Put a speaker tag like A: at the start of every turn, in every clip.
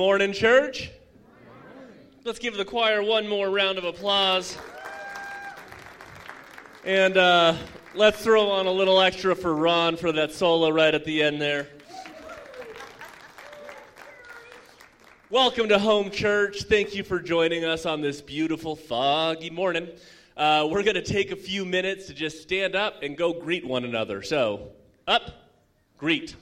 A: Morning, church. Let's give the choir one more round of applause. And uh, let's throw on a little extra for Ron for that solo right at the end there. Welcome to Home Church. Thank you for joining us on this beautiful, foggy morning. Uh, we're going to take a few minutes to just stand up and go greet one another. So, up, greet.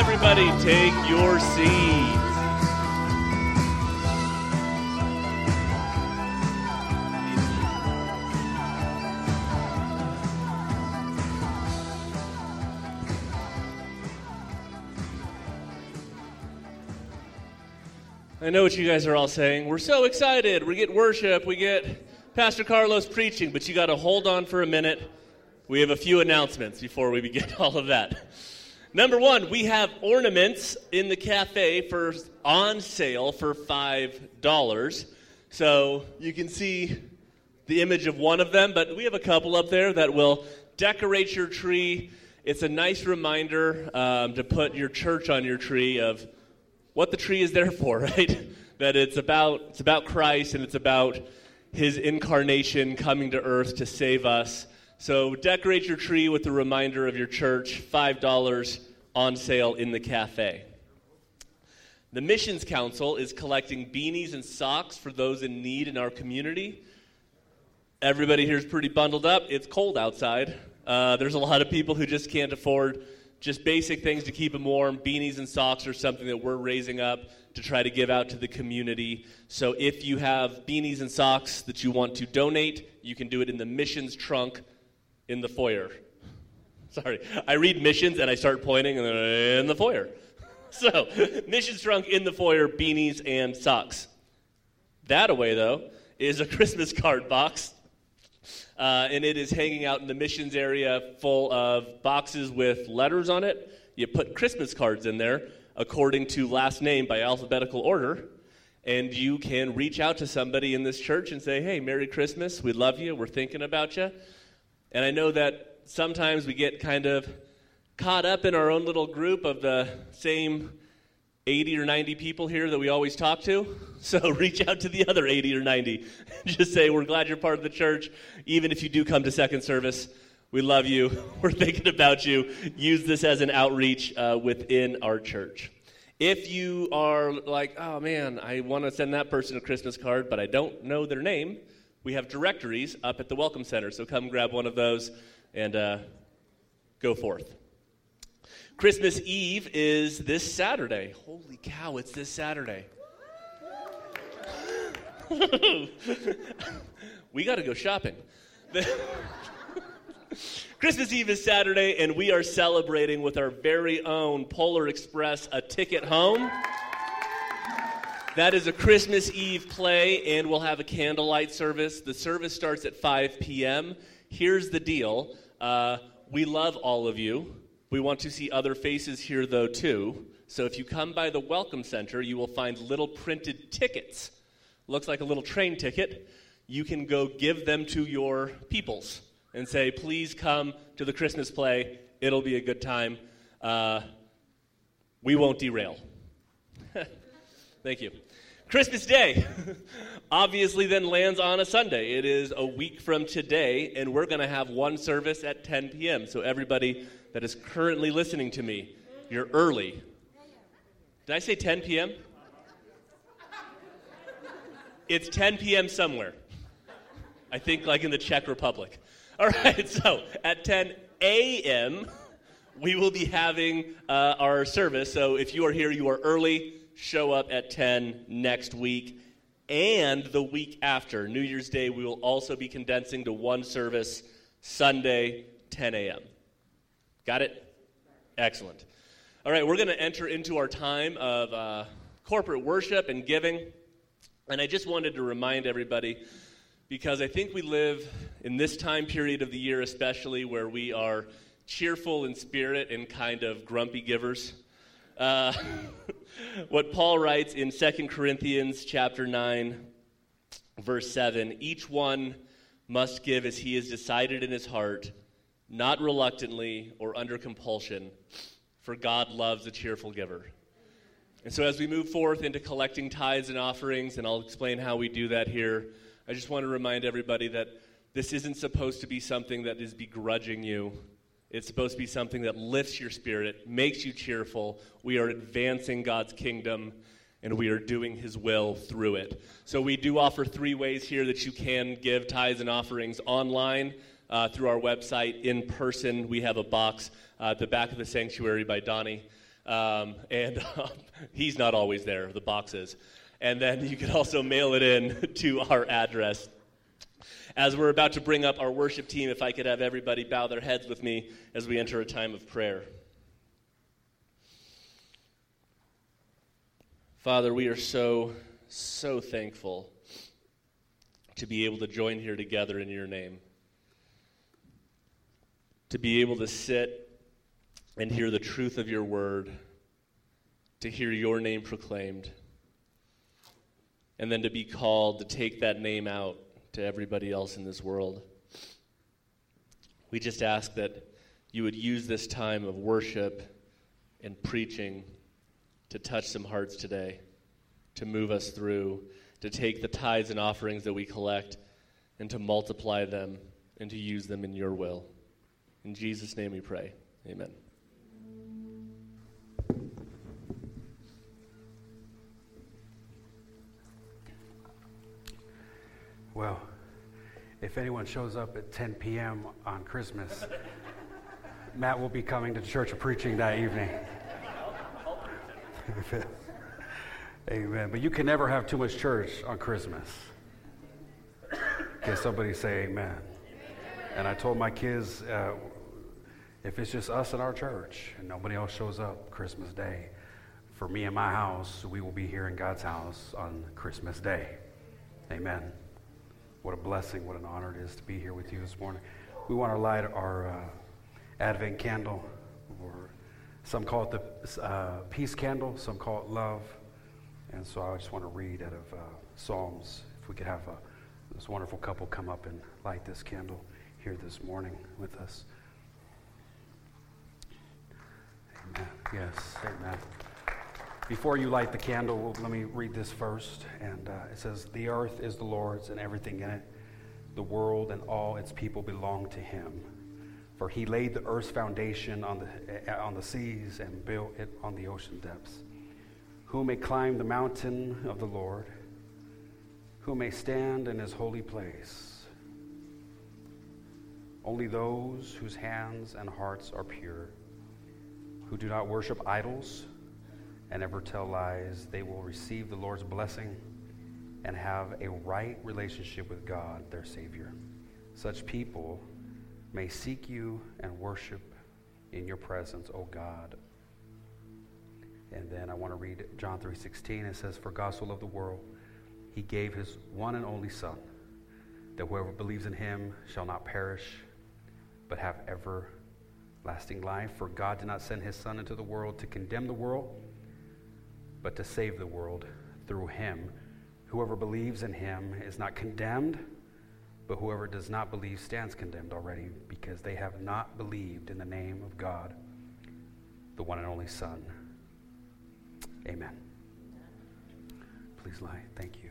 A: Everybody take your seats. I know what you guys are all saying. We're so excited. We get worship. We get Pastor Carlos preaching, but you got to hold on for a minute. We have a few announcements before we begin all of that. Number one, we have ornaments in the cafe for on sale for five dollars. So you can see the image of one of them, but we have a couple up there that will decorate your tree. It's a nice reminder um, to put your church on your tree of what the tree is there for, right? that it's about it's about Christ and it's about His incarnation coming to earth to save us.
B: So decorate your tree with a reminder of your church, $5 on sale in the cafe. The Missions Council is collecting beanies and socks for those in need in our community. Everybody here is pretty bundled up. It's cold outside. Uh, there's a lot of people who just can't afford just basic things to keep them warm. Beanies and socks are something that we're raising up to try to give out to the community. So if you have beanies and socks that you want to donate, you can do it in the missions trunk in the foyer. Sorry, I read missions and I start pointing and in the foyer. So, missions trunk in the foyer, beanies and socks. That away, though, is a Christmas card box. Uh, and it is hanging out in the missions area full of boxes with letters on it. You put Christmas cards in there according to last name by alphabetical order. And you can reach out to somebody in this church and say, hey, Merry Christmas. We love you. We're thinking about you. And I know that sometimes we get kind of caught up in our own little group of the same 80 or 90 people here that we always talk to. So reach out to the other 80 or 90. Just say, We're glad you're part of the church. Even if you do come to second service, we love you. We're thinking about you. Use this as an outreach uh, within our church. If you are like, oh man, I want to send that person a Christmas card, but I don't know their name, we have directories up at the Welcome Center. So come grab one of those and uh, go forth. Christmas Eve is this Saturday. Holy cow, it's this Saturday. we got to go shopping. Christmas Eve is Saturday, and we are celebrating with our very own Polar Express A Ticket Home. That is a Christmas Eve play, and we'll have a candlelight service. The service starts at 5 p.m. Here's the deal uh, we love all of you. We want to see other faces here, though, too. So if you come by the Welcome Center, you will find little printed tickets. Looks like a little train ticket. You can go give them to your peoples and say, please come to the Christmas play. It'll be a good time. Uh, we won't derail. Thank you. Christmas Day obviously then lands on a Sunday. It is a week from today, and we're going to have one service at 10 p.m. So, everybody that is currently listening to me, you're early. Did I say 10 p.m.? It's 10 p.m. somewhere. I think like in the Czech Republic. All right, so at 10 a.m., we will be having uh, our service. So if you are here, you are early, show up at 10 next week. And the week after, New Year's Day, we will also be condensing to one service, Sunday, 10 a.m. Got it? Excellent. All right, we're going to enter into our time of uh, corporate worship and giving. And I just wanted to remind everybody, because I think we live in this time period of the year, especially where we are cheerful in spirit and kind of grumpy givers. Uh, what Paul writes in 2 Corinthians chapter 9, verse 7 each one must give as he has decided in his heart not reluctantly or under compulsion, for God loves a cheerful giver. And so, as we move forth into collecting tithes and offerings, and I'll explain how we do that here, I just want to remind everybody that this isn't supposed to be something that is begrudging you. It's supposed to be something that lifts your spirit, makes you cheerful. We are advancing God's kingdom, and we are doing His will through it. So, we do offer three ways here that you can give tithes and offerings online uh, through our website. In person, we have a box uh, at the back of the sanctuary by Donnie. Um, and he's not always there, the box is. And then you can also mail it in to our address. As we're about to bring up our worship team, if I could have everybody bow their heads with me as we enter a time of prayer. Father, we are so, so thankful to be able to join here together in your name to be able to sit and hear the truth of your word, to hear your name proclaimed, and then to be called to take that name out to everybody else in this world. We just ask that you would use this time of worship and preaching to touch some hearts today, to move us through, to take the tithes and offerings that we collect and to multiply them and to use them in your will. In Jesus' name we pray. Amen.
C: Well, if anyone shows up at 10 p.m. on Christmas, Matt will be coming to church preaching that evening. amen. But you can never have too much church on Christmas. Can somebody say amen? And I told my kids, uh, if it's just us in our church and nobody else shows up Christmas Day, for me and my house, we will be here in God's house on Christmas Day. Amen. What a blessing, what an honor it is to be here with you this morning. We want to light our uh, Advent candle, or some call it the uh, peace candle, some call it love. And so I just want to read out of uh, Psalms. If we could have uh, this wonderful couple come up and light this candle here this morning with us. Amen. Yes, amen. Before you light the candle, let me read this first. And uh, it says, The earth is the Lord's and everything in it. The world and all its people belong to him. For he laid the earth's foundation on the, uh, on the seas and built it on the ocean depths. Who may climb the mountain of the Lord? Who may stand in his holy place? Only those whose hands and hearts are pure, who do not worship idols and ever tell lies, they will receive the Lord's blessing and have a right relationship with God, their Savior. Such people may seek you and worship in your presence, O God. And then I want to read John 3:16. It says, "For God so loved the world, he gave his one and only Son, that whoever believes in him shall not perish, but have everlasting life. For God did not send his Son into the world to condemn the world." But to save the world through him. Whoever believes in him is not condemned, but whoever does not believe stands condemned already because they have not believed in the name of God, the one and only Son. Amen. Please lie. Thank you.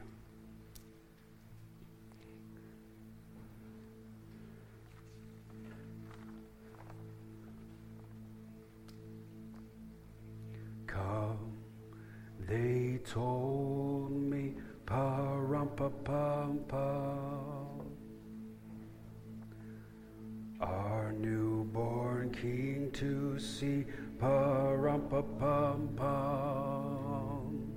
C: Come they told me, pa rum pa pum pum. Our newborn king to see, pa rum pa pum pum.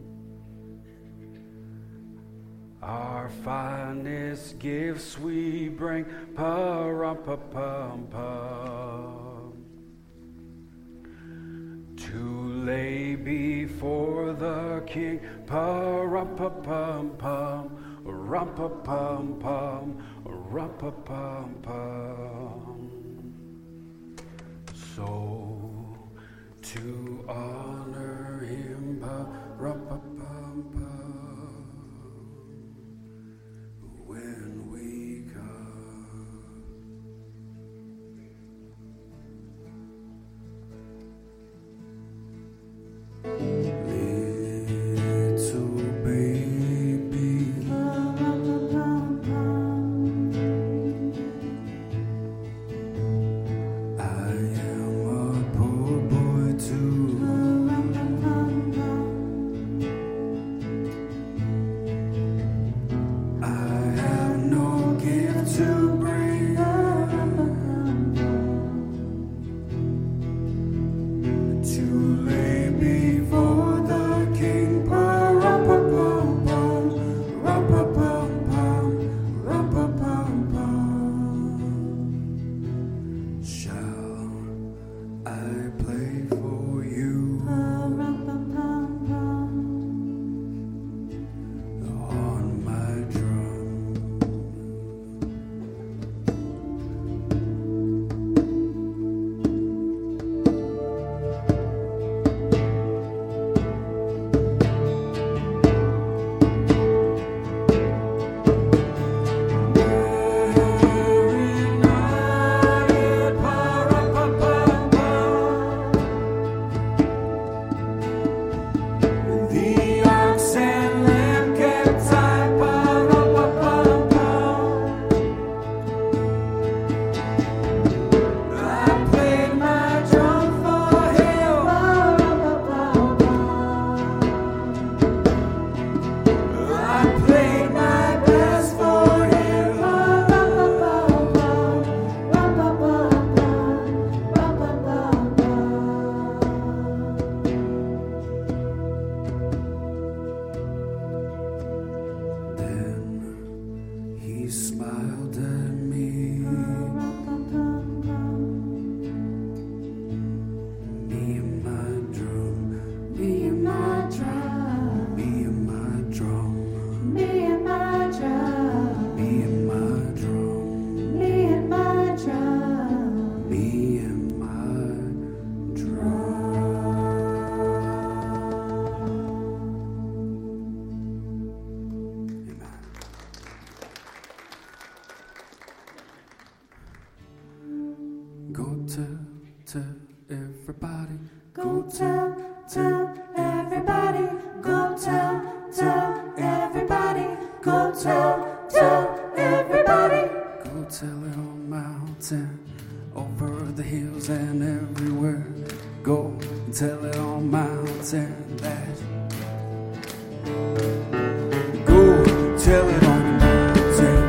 C: Our finest gifts we bring, pa rum pa pum pum. To lay before the king, pa rum pa pum pum, rum pa pum pum, rum pa pum pum. So to honor him, pa It on mountain, over the hills and everywhere. Go tell it on mountain that. Go tell it on mountain,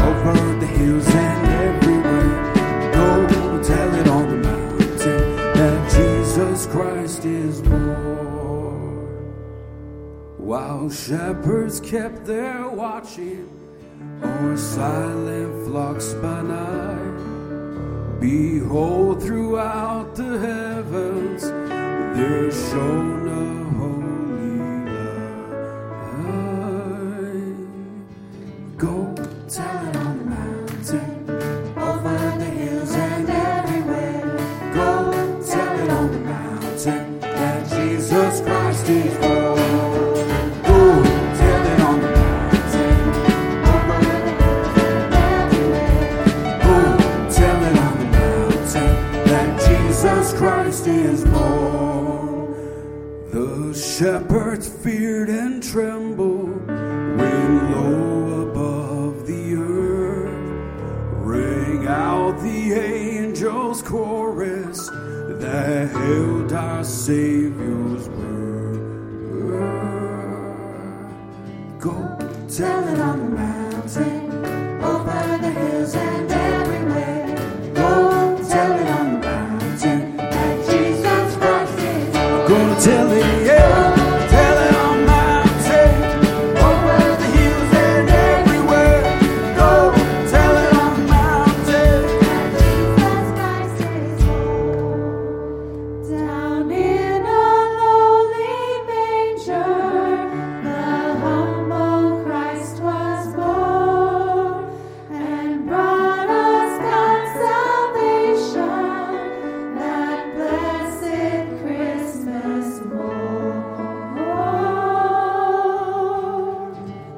C: over the hills and everywhere. Go tell it on the mountain that Jesus Christ is born. While shepherds kept their watching o'er silent flocks by night, behold, throughout the heavens there shone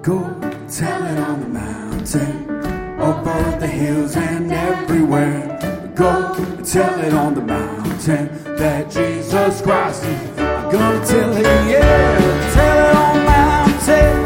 C: Go tell it on the mountain, up over the hills and everywhere. Go tell it on the mountain that Jesus Christ is. I'm gonna tell it, yeah. Tell it on the mountain,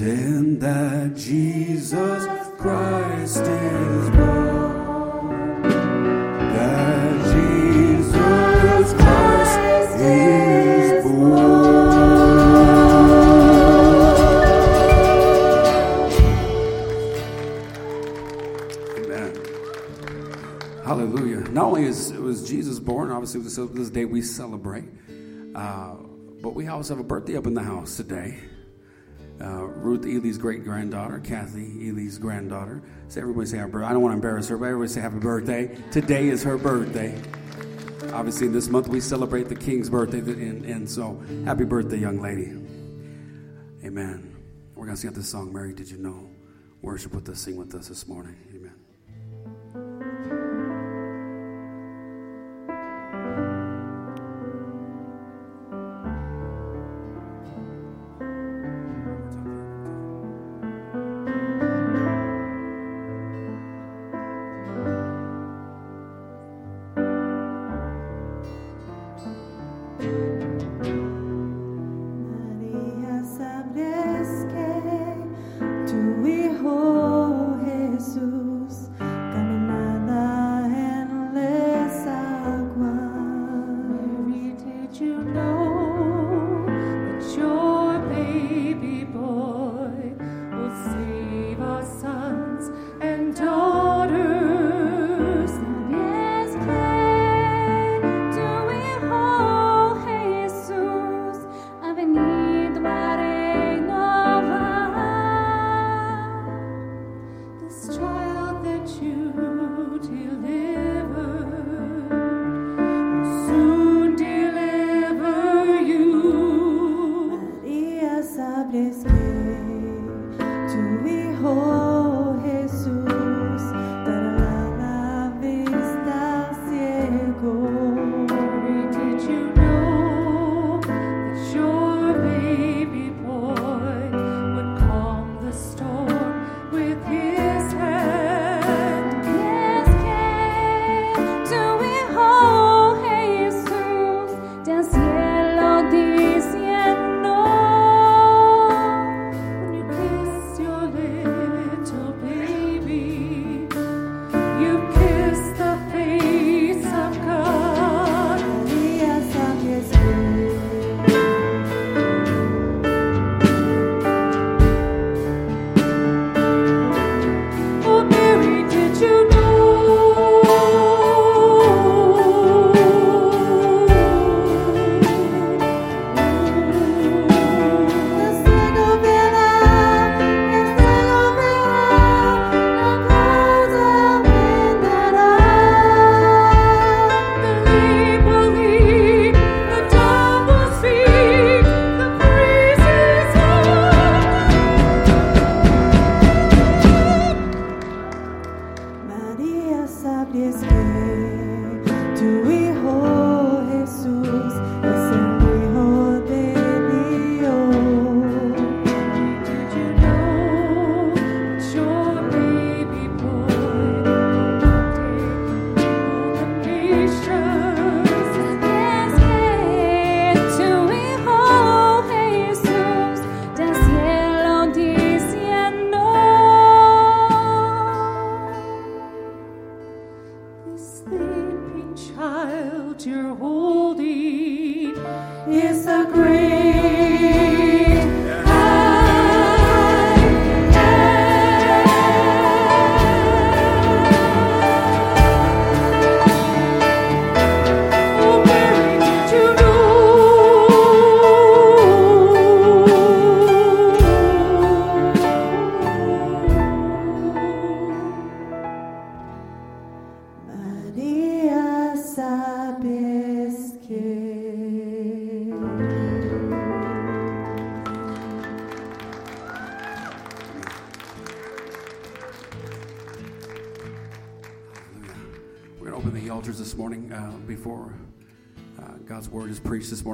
C: mountain that Jesus Christ is born. That Jesus Christ is born. Amen. Hallelujah. Not only is was Jesus born, obviously this, this day we celebrate, uh, but we also have a birthday up in the house today. Uh, Ruth Ely's great granddaughter, Kathy Ely's granddaughter. So everybody say happy birthday. I don't want to embarrass her, but everybody say happy birthday. Today is her birthday. Obviously, this month we celebrate the King's birthday, and, and so happy birthday, young lady. Amen. We're going to sing out this song, Mary, Did You Know? Worship with us, sing with us this morning.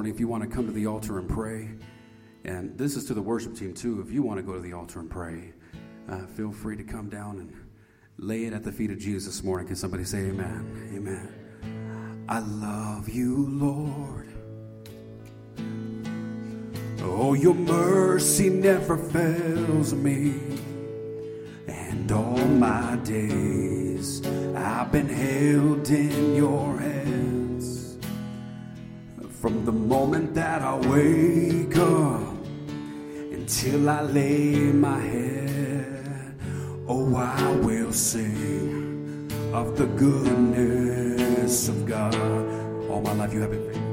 A: morning, if you want to come to the altar and pray, and this is to the worship team too, if you want to go to the altar and pray, uh, feel free to come down and lay it at the feet of Jesus this morning. Can somebody say amen? Amen. I love you, Lord. Oh, your mercy never fails me. And all my days I've been held in your hands. From the moment that I wake up until I lay my head, oh, I will sing of the goodness of God. All my life you have been.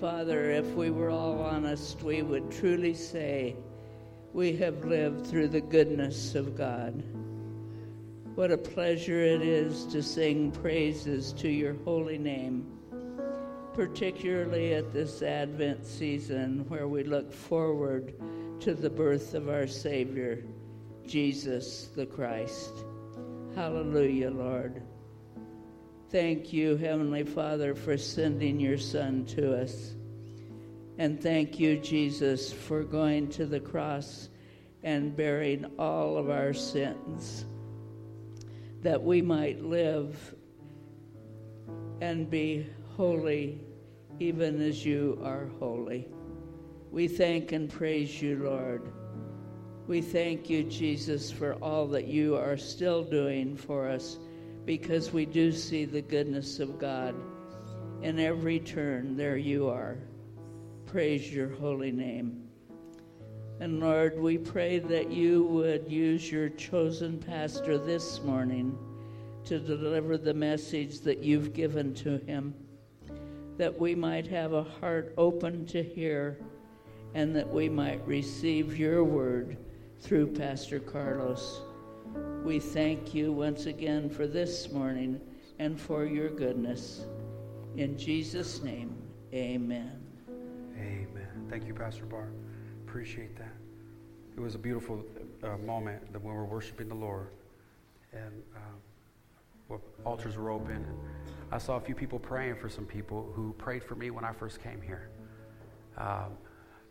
D: Father,
E: if we were all honest, we would truly say we have lived through the goodness of God. What a pleasure it is to sing praises to your holy name, particularly at this Advent season where we look forward to the birth of our Savior, Jesus the Christ. Hallelujah, Lord. Thank you, Heavenly Father, for sending your Son to us. And thank you, Jesus, for going to the cross and bearing all of our sins, that we might live and be holy, even as you are holy. We thank and praise you, Lord. We thank you, Jesus, for all that you are still doing for us because we do see the goodness of God. In every turn, there you are. Praise your holy name. And Lord, we pray that you would use your chosen pastor this morning to deliver the message that you've given to him, that we might have a heart open to hear, and that we might receive your word through Pastor Carlos. We thank you once again for this morning and for your goodness. In Jesus' name, amen.
C: Amen. Thank you, Pastor Barr. Appreciate that. It was a beautiful uh, moment that when we were worshiping the Lord and uh, altars were open. I saw a few people praying for some people who prayed for me when I first came here. Um,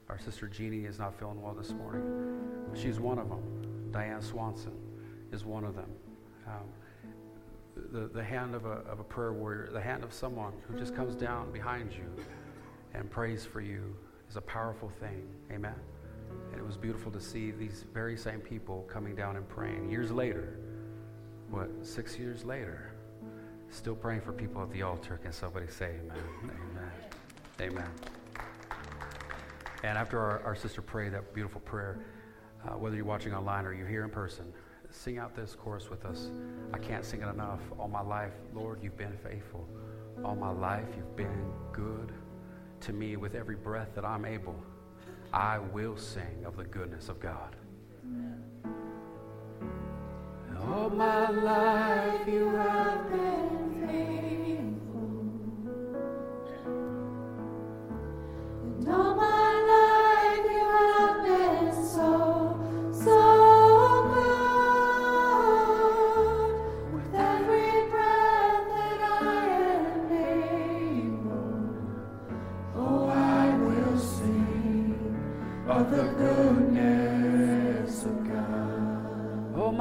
C: our sister Jeannie is not feeling well this morning. She's one of them. Diane Swanson is one of them. Um, the, the hand of a, of a prayer warrior, the hand of someone who just comes down behind you and prays for you is a powerful thing. Amen. And it was beautiful to see these very same people coming down and praying years later. What, six years later, still praying for people at the altar. Can somebody say amen? Amen. Amen. And after our, our sister prayed that beautiful prayer, uh, whether you're watching online or you're here in person, sing out this chorus with us. I can't sing it enough. All my life, Lord, you've been faithful. All my life, you've been good to me with every breath that I'm able. I will sing of the goodness of God.
D: All my life you have been faithful. And all my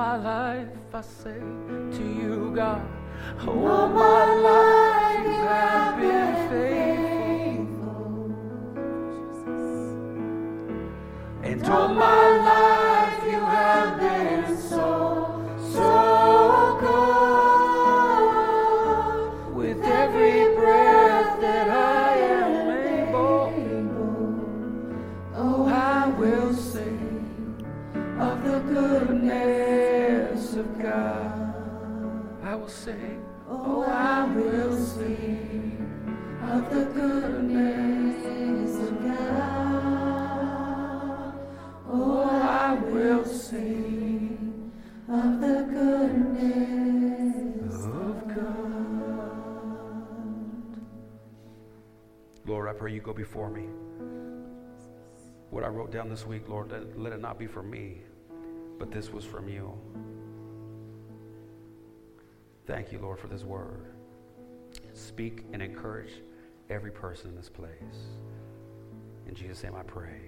C: my life I say to you, God.
F: All my life you have been faithful. And all my life sing. Oh, I will sing of the goodness of God. Oh, I will sing of the goodness of God.
C: Lord, I pray you go before me. What I wrote down this week, Lord, let, let it not be from me, but this was from you. Thank you, Lord, for this word. Speak and encourage every person in this place. In Jesus' name I pray.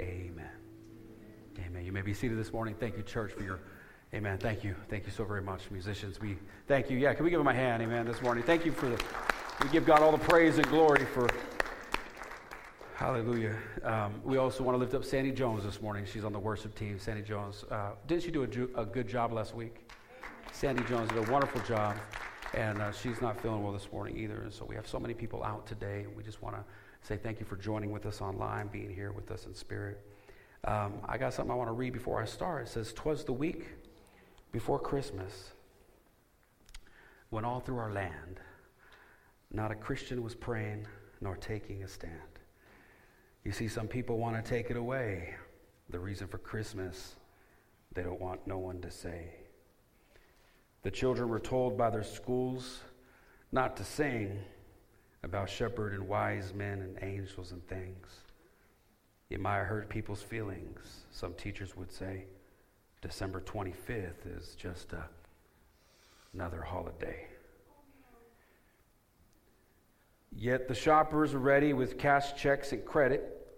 C: Amen. Amen. You may be seated this morning. Thank you, church, for your Amen. Thank you. Thank you so very much, musicians. We thank you. Yeah, can we give them a hand, amen, this morning? Thank you for the we give God all the praise and glory for Hallelujah. Um, we also want to lift up Sandy Jones this morning. She's on the worship team. Sandy Jones. Uh, didn't she do a, ju- a good job last week? Sandy Jones did a wonderful job, and uh, she's not feeling well this morning either. And so we have so many people out today. We just want to say thank you for joining with us online, being here with us in spirit. Um, I got something I want to read before I start. It says, "Twas the week before Christmas, when all through our land, not a Christian was praying nor taking a stand." You see, some people want to take it away. The reason for Christmas, they don't want no one to say. The children were told by their schools not to sing about shepherd and wise men and angels and things. Have hurt people's feelings. Some teachers would say December 25th is just a, another holiday. Yet the shoppers are ready with cash checks and credit,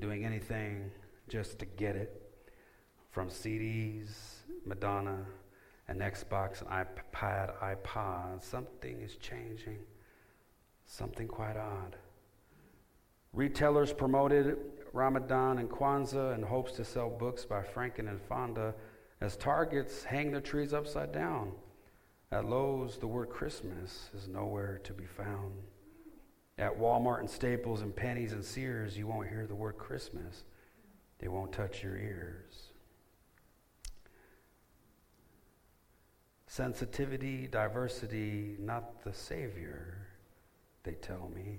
C: doing anything just to get it. From CDs, Madonna, an Xbox, an iPad, iPod, something is changing. Something quite odd. Retailers promoted Ramadan and Kwanzaa in hopes to sell books by Franken and Fonda as Targets hang their trees upside down. At Lowe's, the word Christmas is nowhere to be found. At Walmart and Staples and Penney's and Sears, you won't hear the word Christmas. They won't touch your ears. Sensitivity, diversity, not the Savior, they tell me.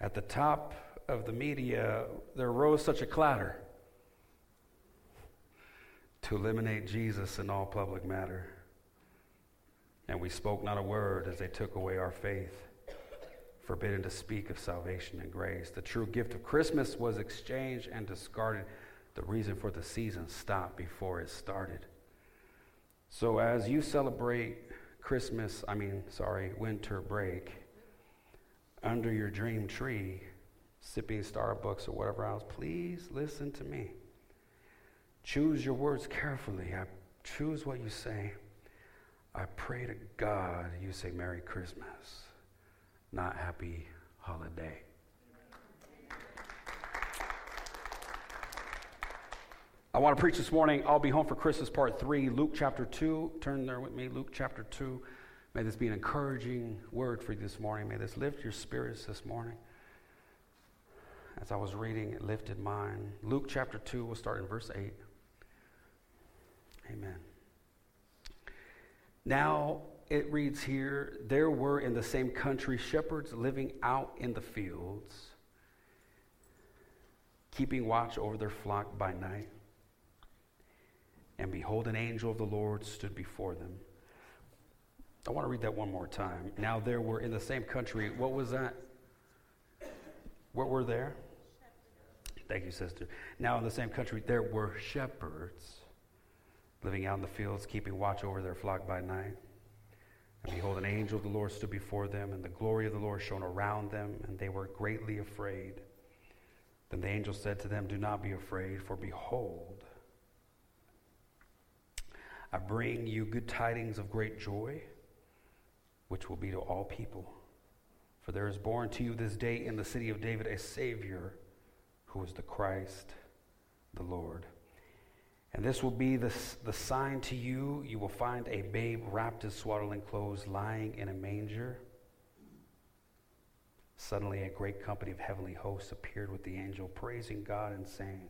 C: At the top of the media, there rose such a clatter to eliminate Jesus in all public matter. And we spoke not a word as they took away our faith, forbidden to speak of salvation and grace. The true gift of Christmas was exchanged and discarded. The reason for the season stopped before it started. So as you celebrate Christmas, I mean, sorry, winter break, under your dream tree, sipping Starbucks or whatever else, please listen to me. Choose your words carefully. I choose what you say. I pray to God you say Merry Christmas, not Happy Holiday. I want to preach this morning. I'll be home for Christmas, part three, Luke chapter 2. Turn there with me, Luke chapter 2. May this be an encouraging word for you this morning. May this lift your spirits this morning. As I was reading, it lifted mine. Luke chapter 2, we'll start in verse 8. Amen. Now it reads here there were in the same country shepherds living out in the fields, keeping watch over their flock by night. And behold, an angel of the Lord stood before them. I want to read that one more time. Now there were in the same country, what was that? What were there? Thank you, sister. Now in the same country, there were shepherds living out in the fields, keeping watch over their flock by night. And behold, an angel of the Lord stood before them, and the glory of the Lord shone around them, and they were greatly afraid. Then the angel said to them, Do not be afraid, for behold, I bring you good tidings of great joy, which will be to all people. For there is born to you this day in the city of David a Savior, who is the Christ, the Lord. And this will be the, the sign to you. You will find a babe wrapped in swaddling clothes, lying in a manger. Suddenly, a great company of heavenly hosts appeared with the angel, praising God and saying,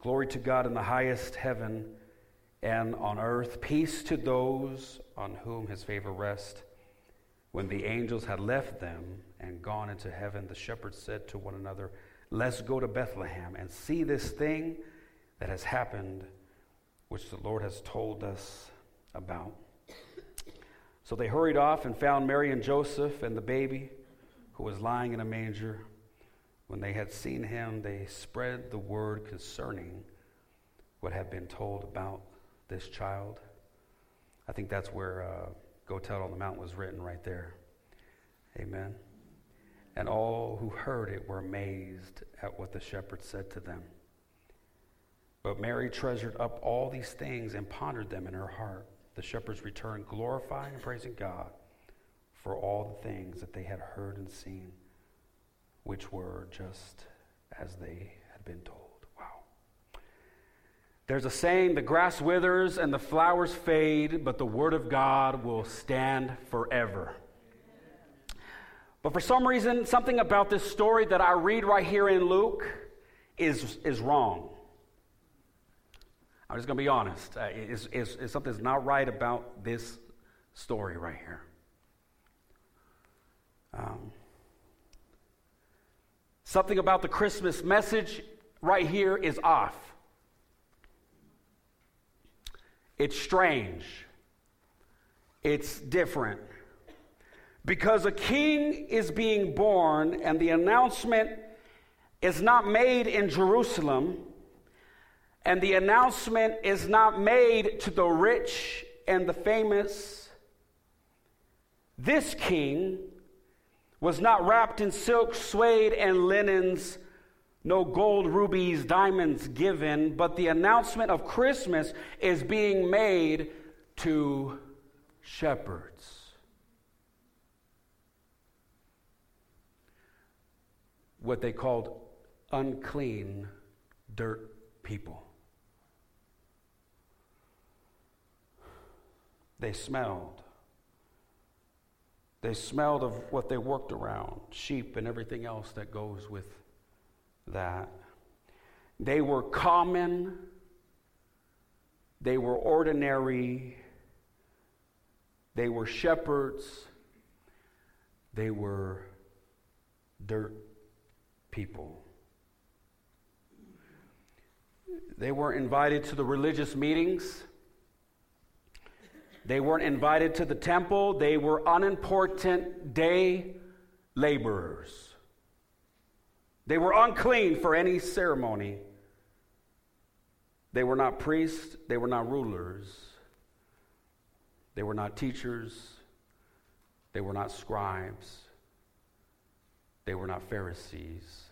C: Glory to God in the highest heaven, and on earth, peace to those on whom his favor rests. When the angels had left them and gone into heaven, the shepherds said to one another, Let's go to Bethlehem and see this thing that has happened, which the Lord has told us about. So they hurried off and found Mary and Joseph and the baby who was lying in a manger. When they had seen him, they spread the word concerning what had been told about this child. I think that's where uh, Go Tell on the Mountain was written right there. Amen. And all who heard it were amazed at what the shepherds said to them. But Mary treasured up all these things and pondered them in her heart. The shepherds returned, glorifying and praising God for all the things that they had heard and seen, which were just as they had been told. There's a saying the grass withers and the flowers fade, but the word of God will stand forever. But for some reason, something about this story that I read right here in Luke is, is wrong. I'm just going to be honest. Uh, it's, it's, it's something's not right about this story right here. Um, something about the Christmas message right here is off. It's strange. It's different. Because a king is being born, and the announcement is not made in Jerusalem, and the announcement is not made to the rich and the famous. This king was not wrapped in silk, suede, and linens, no gold, rubies, diamonds given, but the announcement of Christmas is being made to shepherds. What they called unclean dirt people. They smelled. They smelled of what they worked around sheep and everything else that goes with that. They were common, they were ordinary, they were shepherds, they were dirt people. They weren't invited to the religious meetings. They weren't invited to the temple. They were unimportant day laborers. They were unclean for any ceremony. They were not priests. They were not rulers. They were not teachers. They were not scribes. They were not Pharisees.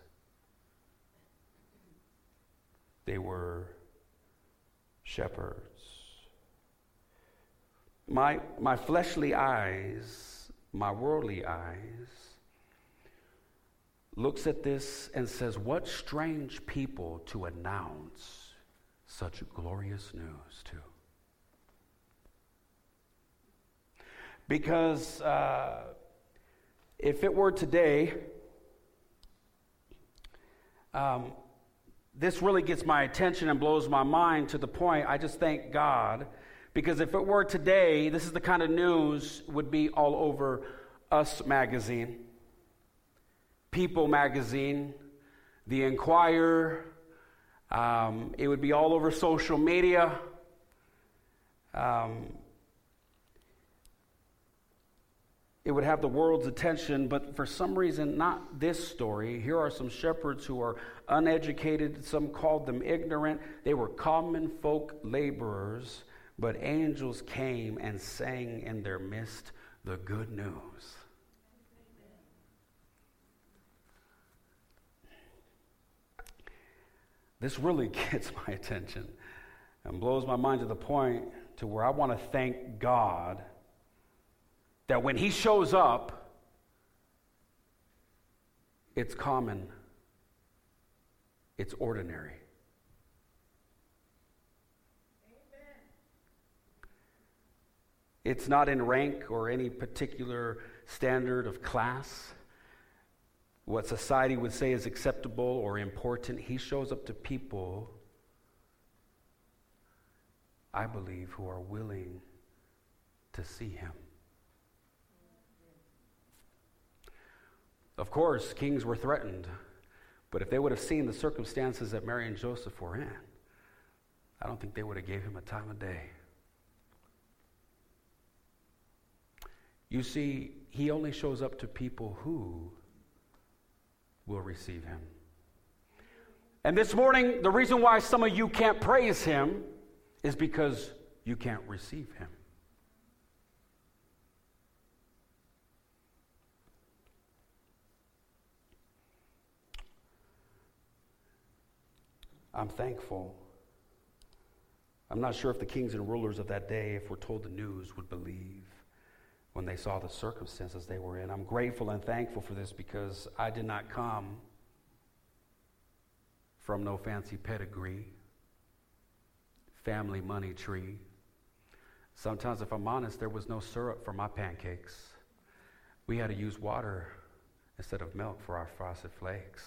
C: They were shepherds. My, my fleshly eyes, my worldly eyes, looks at this and says, What strange people to announce such glorious news to. Because uh, if it were today, um, this really gets my attention and blows my mind to the point I just thank God because if it were today, this is the kind of news would be all over Us magazine, People magazine, The Inquirer. Um, it would be all over social media. Um, it would have the world's attention, but for some reason, not this story. Here are some shepherds who are uneducated. Some called them ignorant. They were common folk laborers but angels came and sang in their midst the good news. This really gets my attention and blows my mind to the point to where I want to thank God that when He shows up, it's common, it's ordinary. It's not in rank or any particular standard of class. What society would say is acceptable or important. He shows up to people, I believe, who are willing to see him. Of course, kings were threatened, but if they would have seen the circumstances that Mary and Joseph were in, I don't think they would have gave him a time of day. You see, he only shows up to people who will receive him. And this morning, the reason why some of you can't praise him is because you can't receive him. I'm thankful. I'm not sure if the kings and rulers of that day, if we're told the news, would believe when they saw the circumstances they were in. I'm grateful and thankful for this because I did not come from no fancy pedigree, family money tree. Sometimes, if I'm honest, there was no syrup for my pancakes. We had to use water instead of milk for our frosted flakes.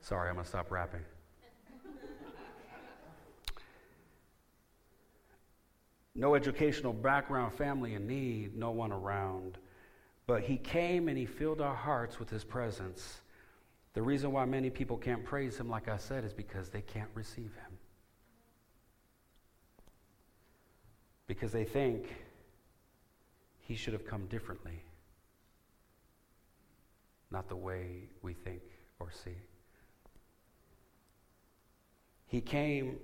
C: Sorry, I'm going to stop rapping. No educational background, family in need, no one around. But he came and he filled our hearts with his presence. The reason why many people can't praise him, like I said, is because they can't receive him. Because they think he should have come differently, not the way we think or see. He came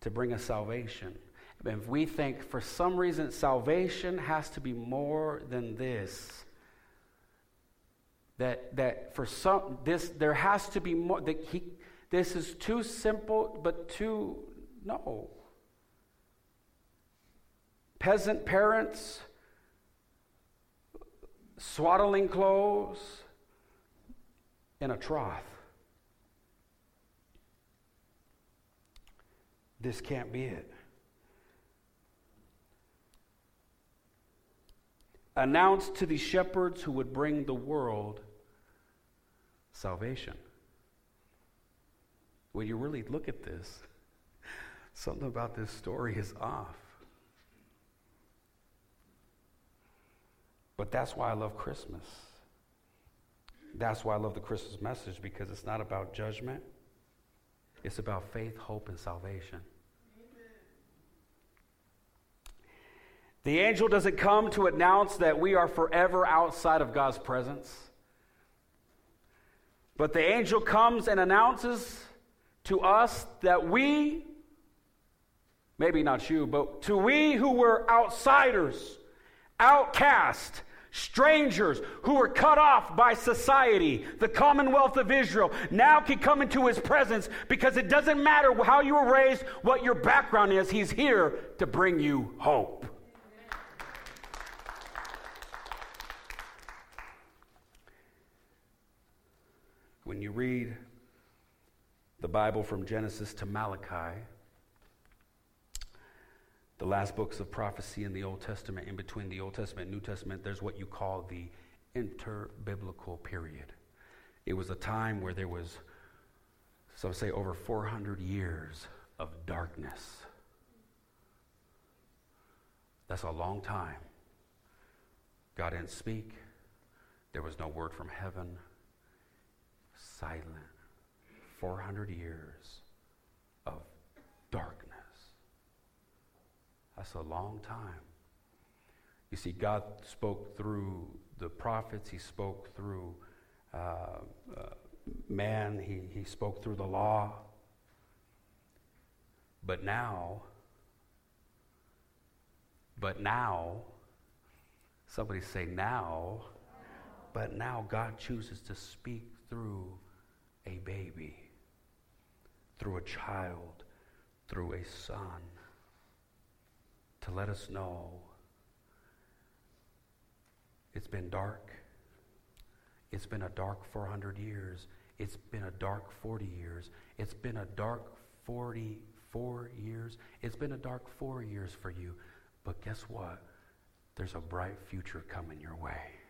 C: to bring us salvation. If we think for some reason salvation has to be more than this, that, that for some, this, there has to be more, that he, this is too simple, but too, no. Peasant parents, swaddling clothes, in a trough. This can't be it. Announced to the shepherds who would bring the world salvation. When you really look at this, something about this story is off. But that's why I love Christmas. That's why I love the Christmas message because it's not about judgment, it's about faith, hope, and salvation. The angel doesn't come to announce that we are forever outside of God's presence. But the angel comes and announces to us that we, maybe not you, but to we who were outsiders, outcast, strangers who were cut off by society, the commonwealth of Israel, now can come into his presence because it doesn't matter how you were raised, what your background is, he's here to bring you hope. When you read the Bible from Genesis to Malachi, the last books of prophecy in the Old Testament, in between the Old Testament and New Testament, there's what you call the interbiblical period. It was a time where there was, some say, over 400 years of darkness. That's a long time. God didn't speak, there was no word from heaven silent 400 years of darkness. That's a long time. You see, God spoke through the prophets, He spoke through uh, uh, man, he, he spoke through the law. But now, but now, somebody say now, but now God chooses to speak through a baby, through a child, through a son, to let us know it's been dark. It's been a dark 400 years. It's been a dark 40 years. It's been a dark 44 years. It's been a dark four years for you. But guess what? There's a bright future coming your way.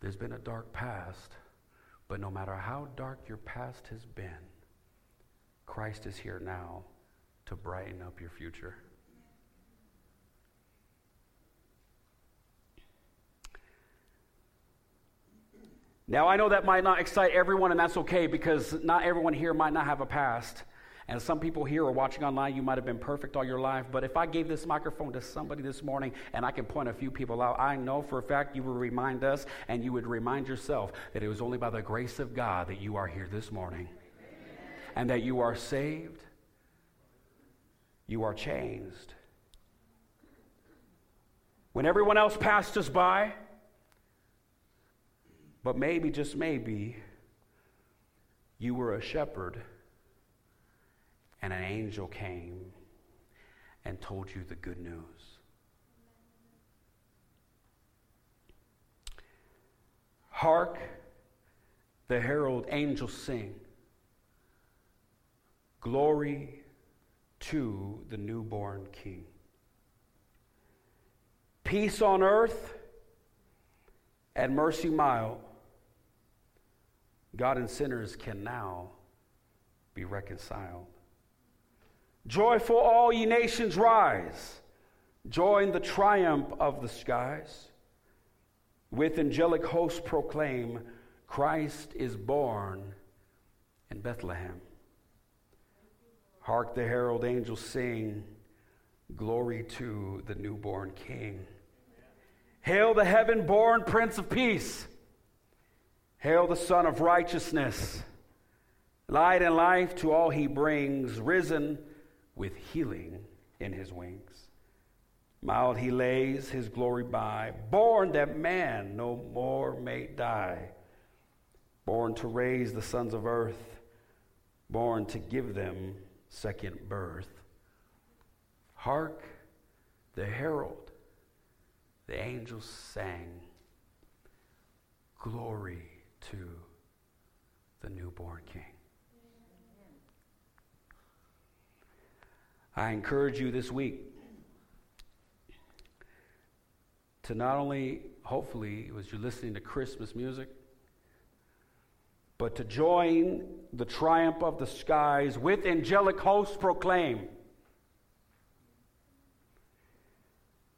C: There's been a dark past, but no matter how dark your past has been, Christ is here now to brighten up your future. Now, I know that might not excite everyone, and that's okay because not everyone here might not have a past. And some people here are watching online, you might have been perfect all your life. But if I gave this microphone to somebody this morning and I can point a few people out, I know for a fact you would remind us and you would remind yourself that it was only by the grace of God that you are here this morning. And that you are saved, you are changed. When everyone else passed us by, but maybe, just maybe, you were a shepherd and an angel came and told you the good news. Hark, the herald angels sing. Glory to the newborn King. Peace on earth and mercy mild. God and sinners can now be reconciled. Joyful, all ye nations, rise. Join the triumph of the skies. With angelic hosts proclaim, Christ is born in Bethlehem. Hark the herald angels sing, Glory to the newborn King. Hail the heaven born Prince of Peace. Hail the Son of Righteousness. Light and life to all he brings, risen with healing in his wings. Mild he lays his glory by, born that man no more may die, born to raise the sons of earth, born to give them second birth. Hark, the herald, the angels sang, Glory to the newborn King. I encourage you this week to not only, hopefully, as you're listening to Christmas music, but to join the triumph of the skies with angelic hosts proclaim.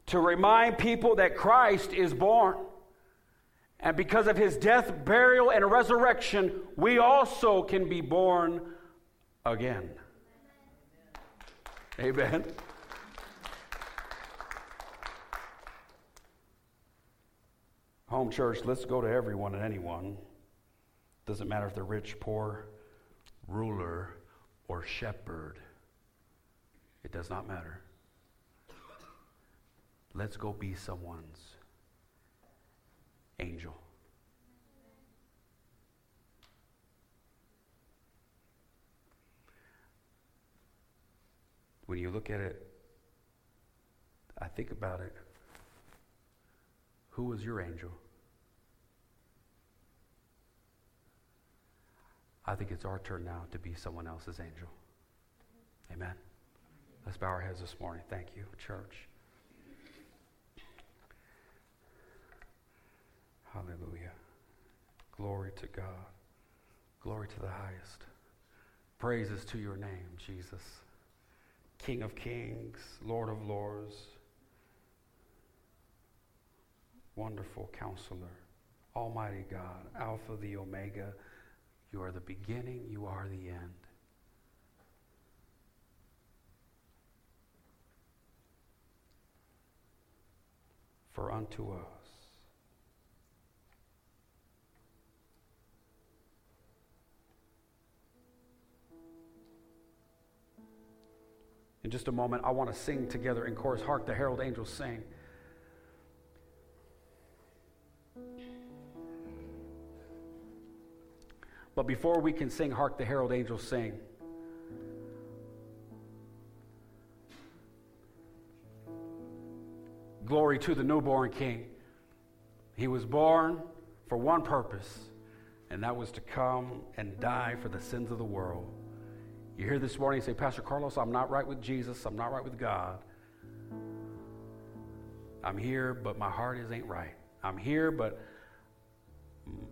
C: To remind people that Christ is born. And because of his death, burial, and resurrection, we also can be born again. Amen. Home church, let's go to everyone and anyone. Doesn't matter if they're rich, poor, ruler, or shepherd. It does not matter. Let's go be someone's angel. When you look at it, I think about it. Who was your angel? I think it's our turn now to be someone else's angel. Amen. Let's bow our heads this morning. Thank you, church. Hallelujah. Glory to God. Glory to the highest. Praises to your name, Jesus. King of kings, Lord of lords, wonderful counselor, Almighty God, Alpha, the Omega. You are the beginning, you are the end. For unto us In just a moment, I want to sing together in chorus. Hark, the herald angels sing. But before we can sing, Hark, the herald angels sing. Glory to the newborn king. He was born for one purpose, and that was to come and die for the sins of the world. You hear this morning, you say, Pastor Carlos, I'm not right with Jesus, I'm not right with God. I'm here, but my heart is ain't right. I'm here, but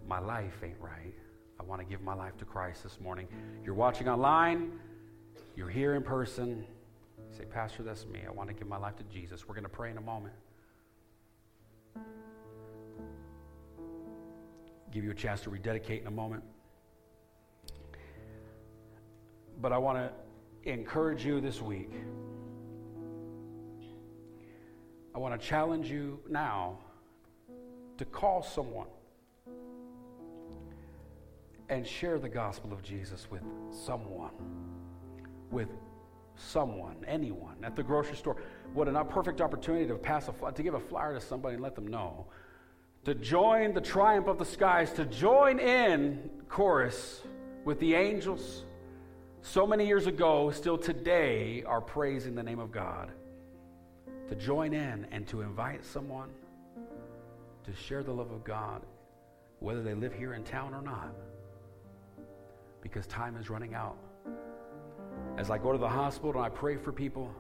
C: my life ain't right. I want to give my life to Christ this morning. You're watching online, you're here in person. Say, Pastor, that's me. I want to give my life to Jesus. We're going to pray in a moment. Give you a chance to rededicate in a moment. But I want to encourage you this week. I want to challenge you now to call someone and share the gospel of Jesus with someone, with someone, anyone at the grocery store. What a perfect opportunity to pass a to give a flyer to somebody and let them know, to join the triumph of the skies, to join in chorus with the angels. So many years ago, still today, are praising the name of God. To join in and to invite someone to share the love of God, whether they live here in town or not because time is running out. As I go to the hospital and I pray for people,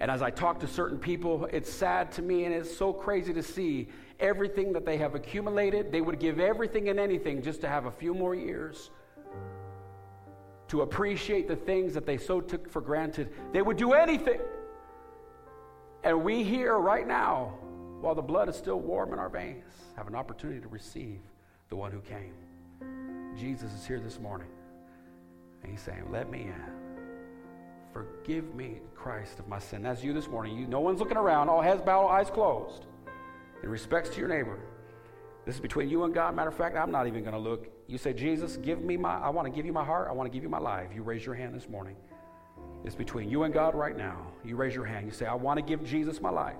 C: and as I talk to certain people, it's sad to me and it's so crazy to see everything that they have accumulated. They would give everything and anything just to have a few more years to appreciate the things that they so took for granted. They would do anything. And we here right now, while the blood is still warm in our veins, have an opportunity to receive the one who came. Jesus is here this morning. And he's saying, Let me in. Forgive me, Christ, of my sin. That's you this morning. You, no one's looking around, all heads bowed, eyes closed. In respects to your neighbor. This is between you and God. Matter of fact, I'm not even going to look. You say, Jesus, give me my, I want to give you my heart. I want to give you my life. You raise your hand this morning. It's between you and God right now. You raise your hand. You say, I want to give Jesus my life.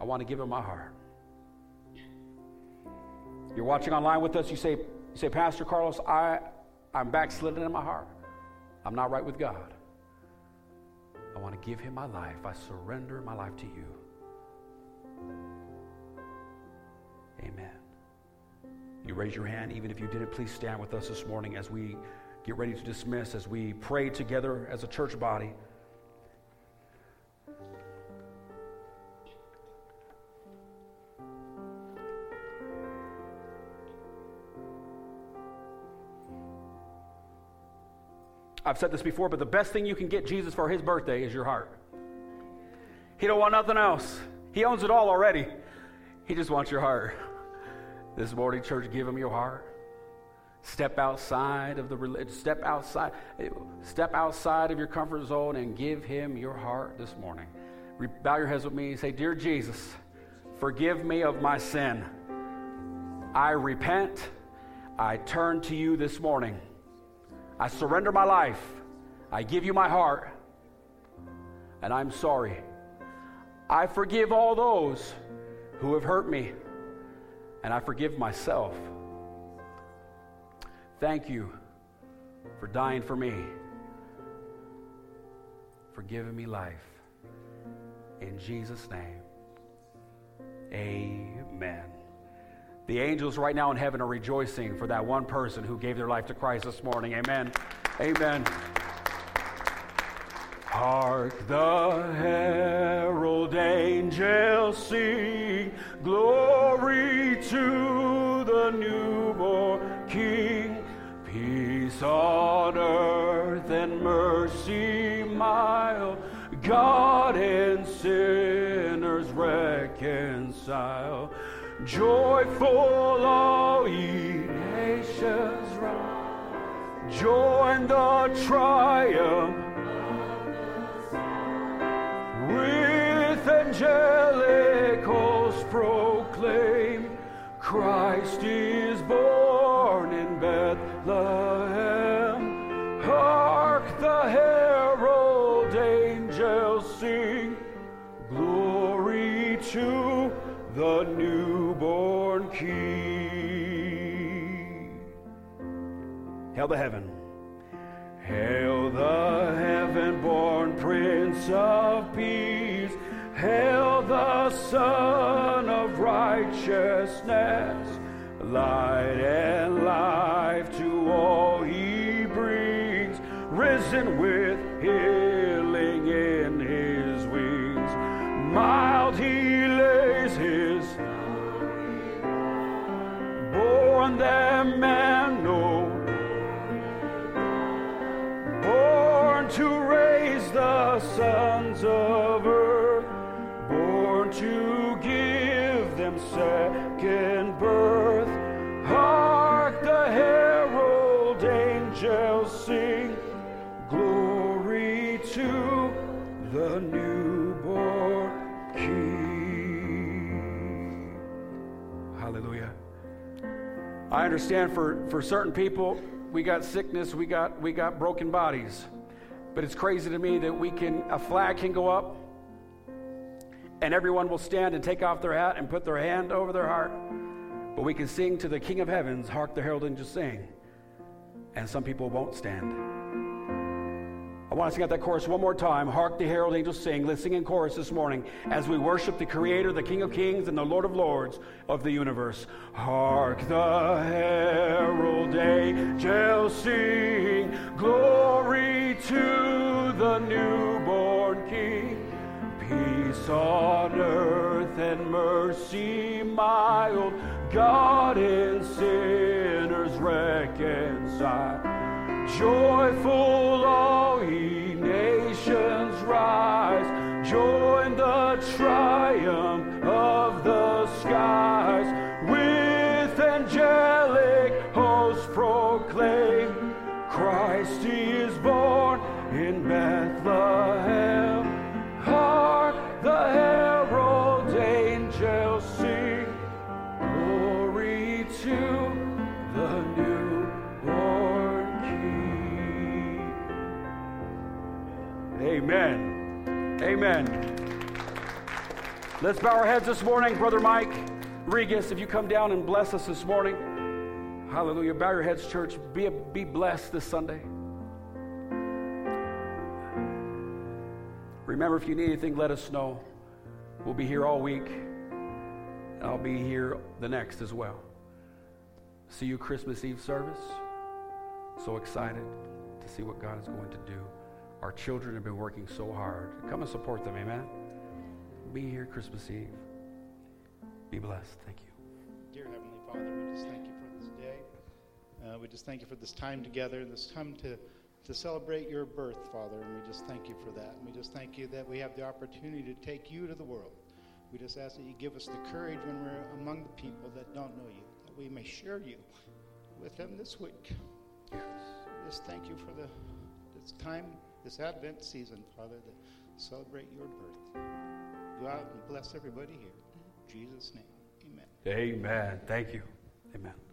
C: I want to give him my heart. You're watching online with us. You say, you say, Pastor Carlos, I, I'm backslidden in my heart. I'm not right with God. I want to give him my life. I surrender my life to you. Amen. You raise your hand, even if you didn't, please stand with us this morning as we get ready to dismiss, as we pray together as a church body. I've said this before, but the best thing you can get Jesus for his birthday is your heart. He don't want nothing else. He owns it all already. He just wants your heart. This morning, church, give him your heart. Step outside of the religion. Step outside. Step outside of your comfort zone and give him your heart this morning. Bow your heads with me and say, "Dear Jesus, forgive me of my sin. I repent. I turn to you this morning." I surrender my life. I give you my heart. And I'm sorry. I forgive all those who have hurt me. And I forgive myself. Thank you for dying for me, for giving me life. In Jesus' name, amen. The angels right now in heaven are rejoicing for that one person who gave their life to Christ this morning. Amen. Amen. Hark the herald angels sing, glory to the newborn King, peace on earth and mercy mild, God and sinners reconcile. Joyful all ye nations rise, join the triumph with angelic hosts proclaim Christ is born in Bethlehem. Hark the herald angels sing, glory to the newborn King. Hail the heaven. Hail the heaven born Prince of Peace. Hail the Son of Righteousness. Light and life to all he brings. Risen with I understand for, for certain people, we got sickness, we got we got broken bodies. But it's crazy to me that we can a flag can go up and everyone will stand and take off their hat and put their hand over their heart. But we can sing to the King of Heavens, hark the herald angels sing. And some people won't stand. Want to sing out that chorus one more time. Hark the herald angels sing. Let's sing in chorus this morning as we worship the Creator, the King of Kings, and the Lord of Lords of the universe. Hark the herald angels sing. Glory to the newborn King. Peace on earth and mercy mild. God and sinners reconciled. Joyful all ye nations rise, join the triumph of the skies. Amen. Amen. Let's bow our heads this morning. Brother Mike Regis, if you come down and bless us this morning. Hallelujah. Bow your heads, church. Be, be blessed this Sunday. Remember, if you need anything, let us know. We'll be here all week. I'll be here the next as well. See you Christmas Eve service. So excited to see what God is going to do. Our children have been working so hard. Come and support them, amen? Be here Christmas Eve. Be blessed. Thank you.
G: Dear Heavenly Father, we just thank you for this day. Uh, we just thank you for this time together and this time to, to celebrate your birth, Father. And we just thank you for that. And we just thank you that we have the opportunity to take you to the world. We just ask that you give us the courage when we're among the people that don't know you, that we may share you with them this week. Yes. Just thank you for the this time, this Advent season, Father, to celebrate your birth. Go out and bless everybody here. In Jesus' name, amen.
C: Amen. Thank you. Amen.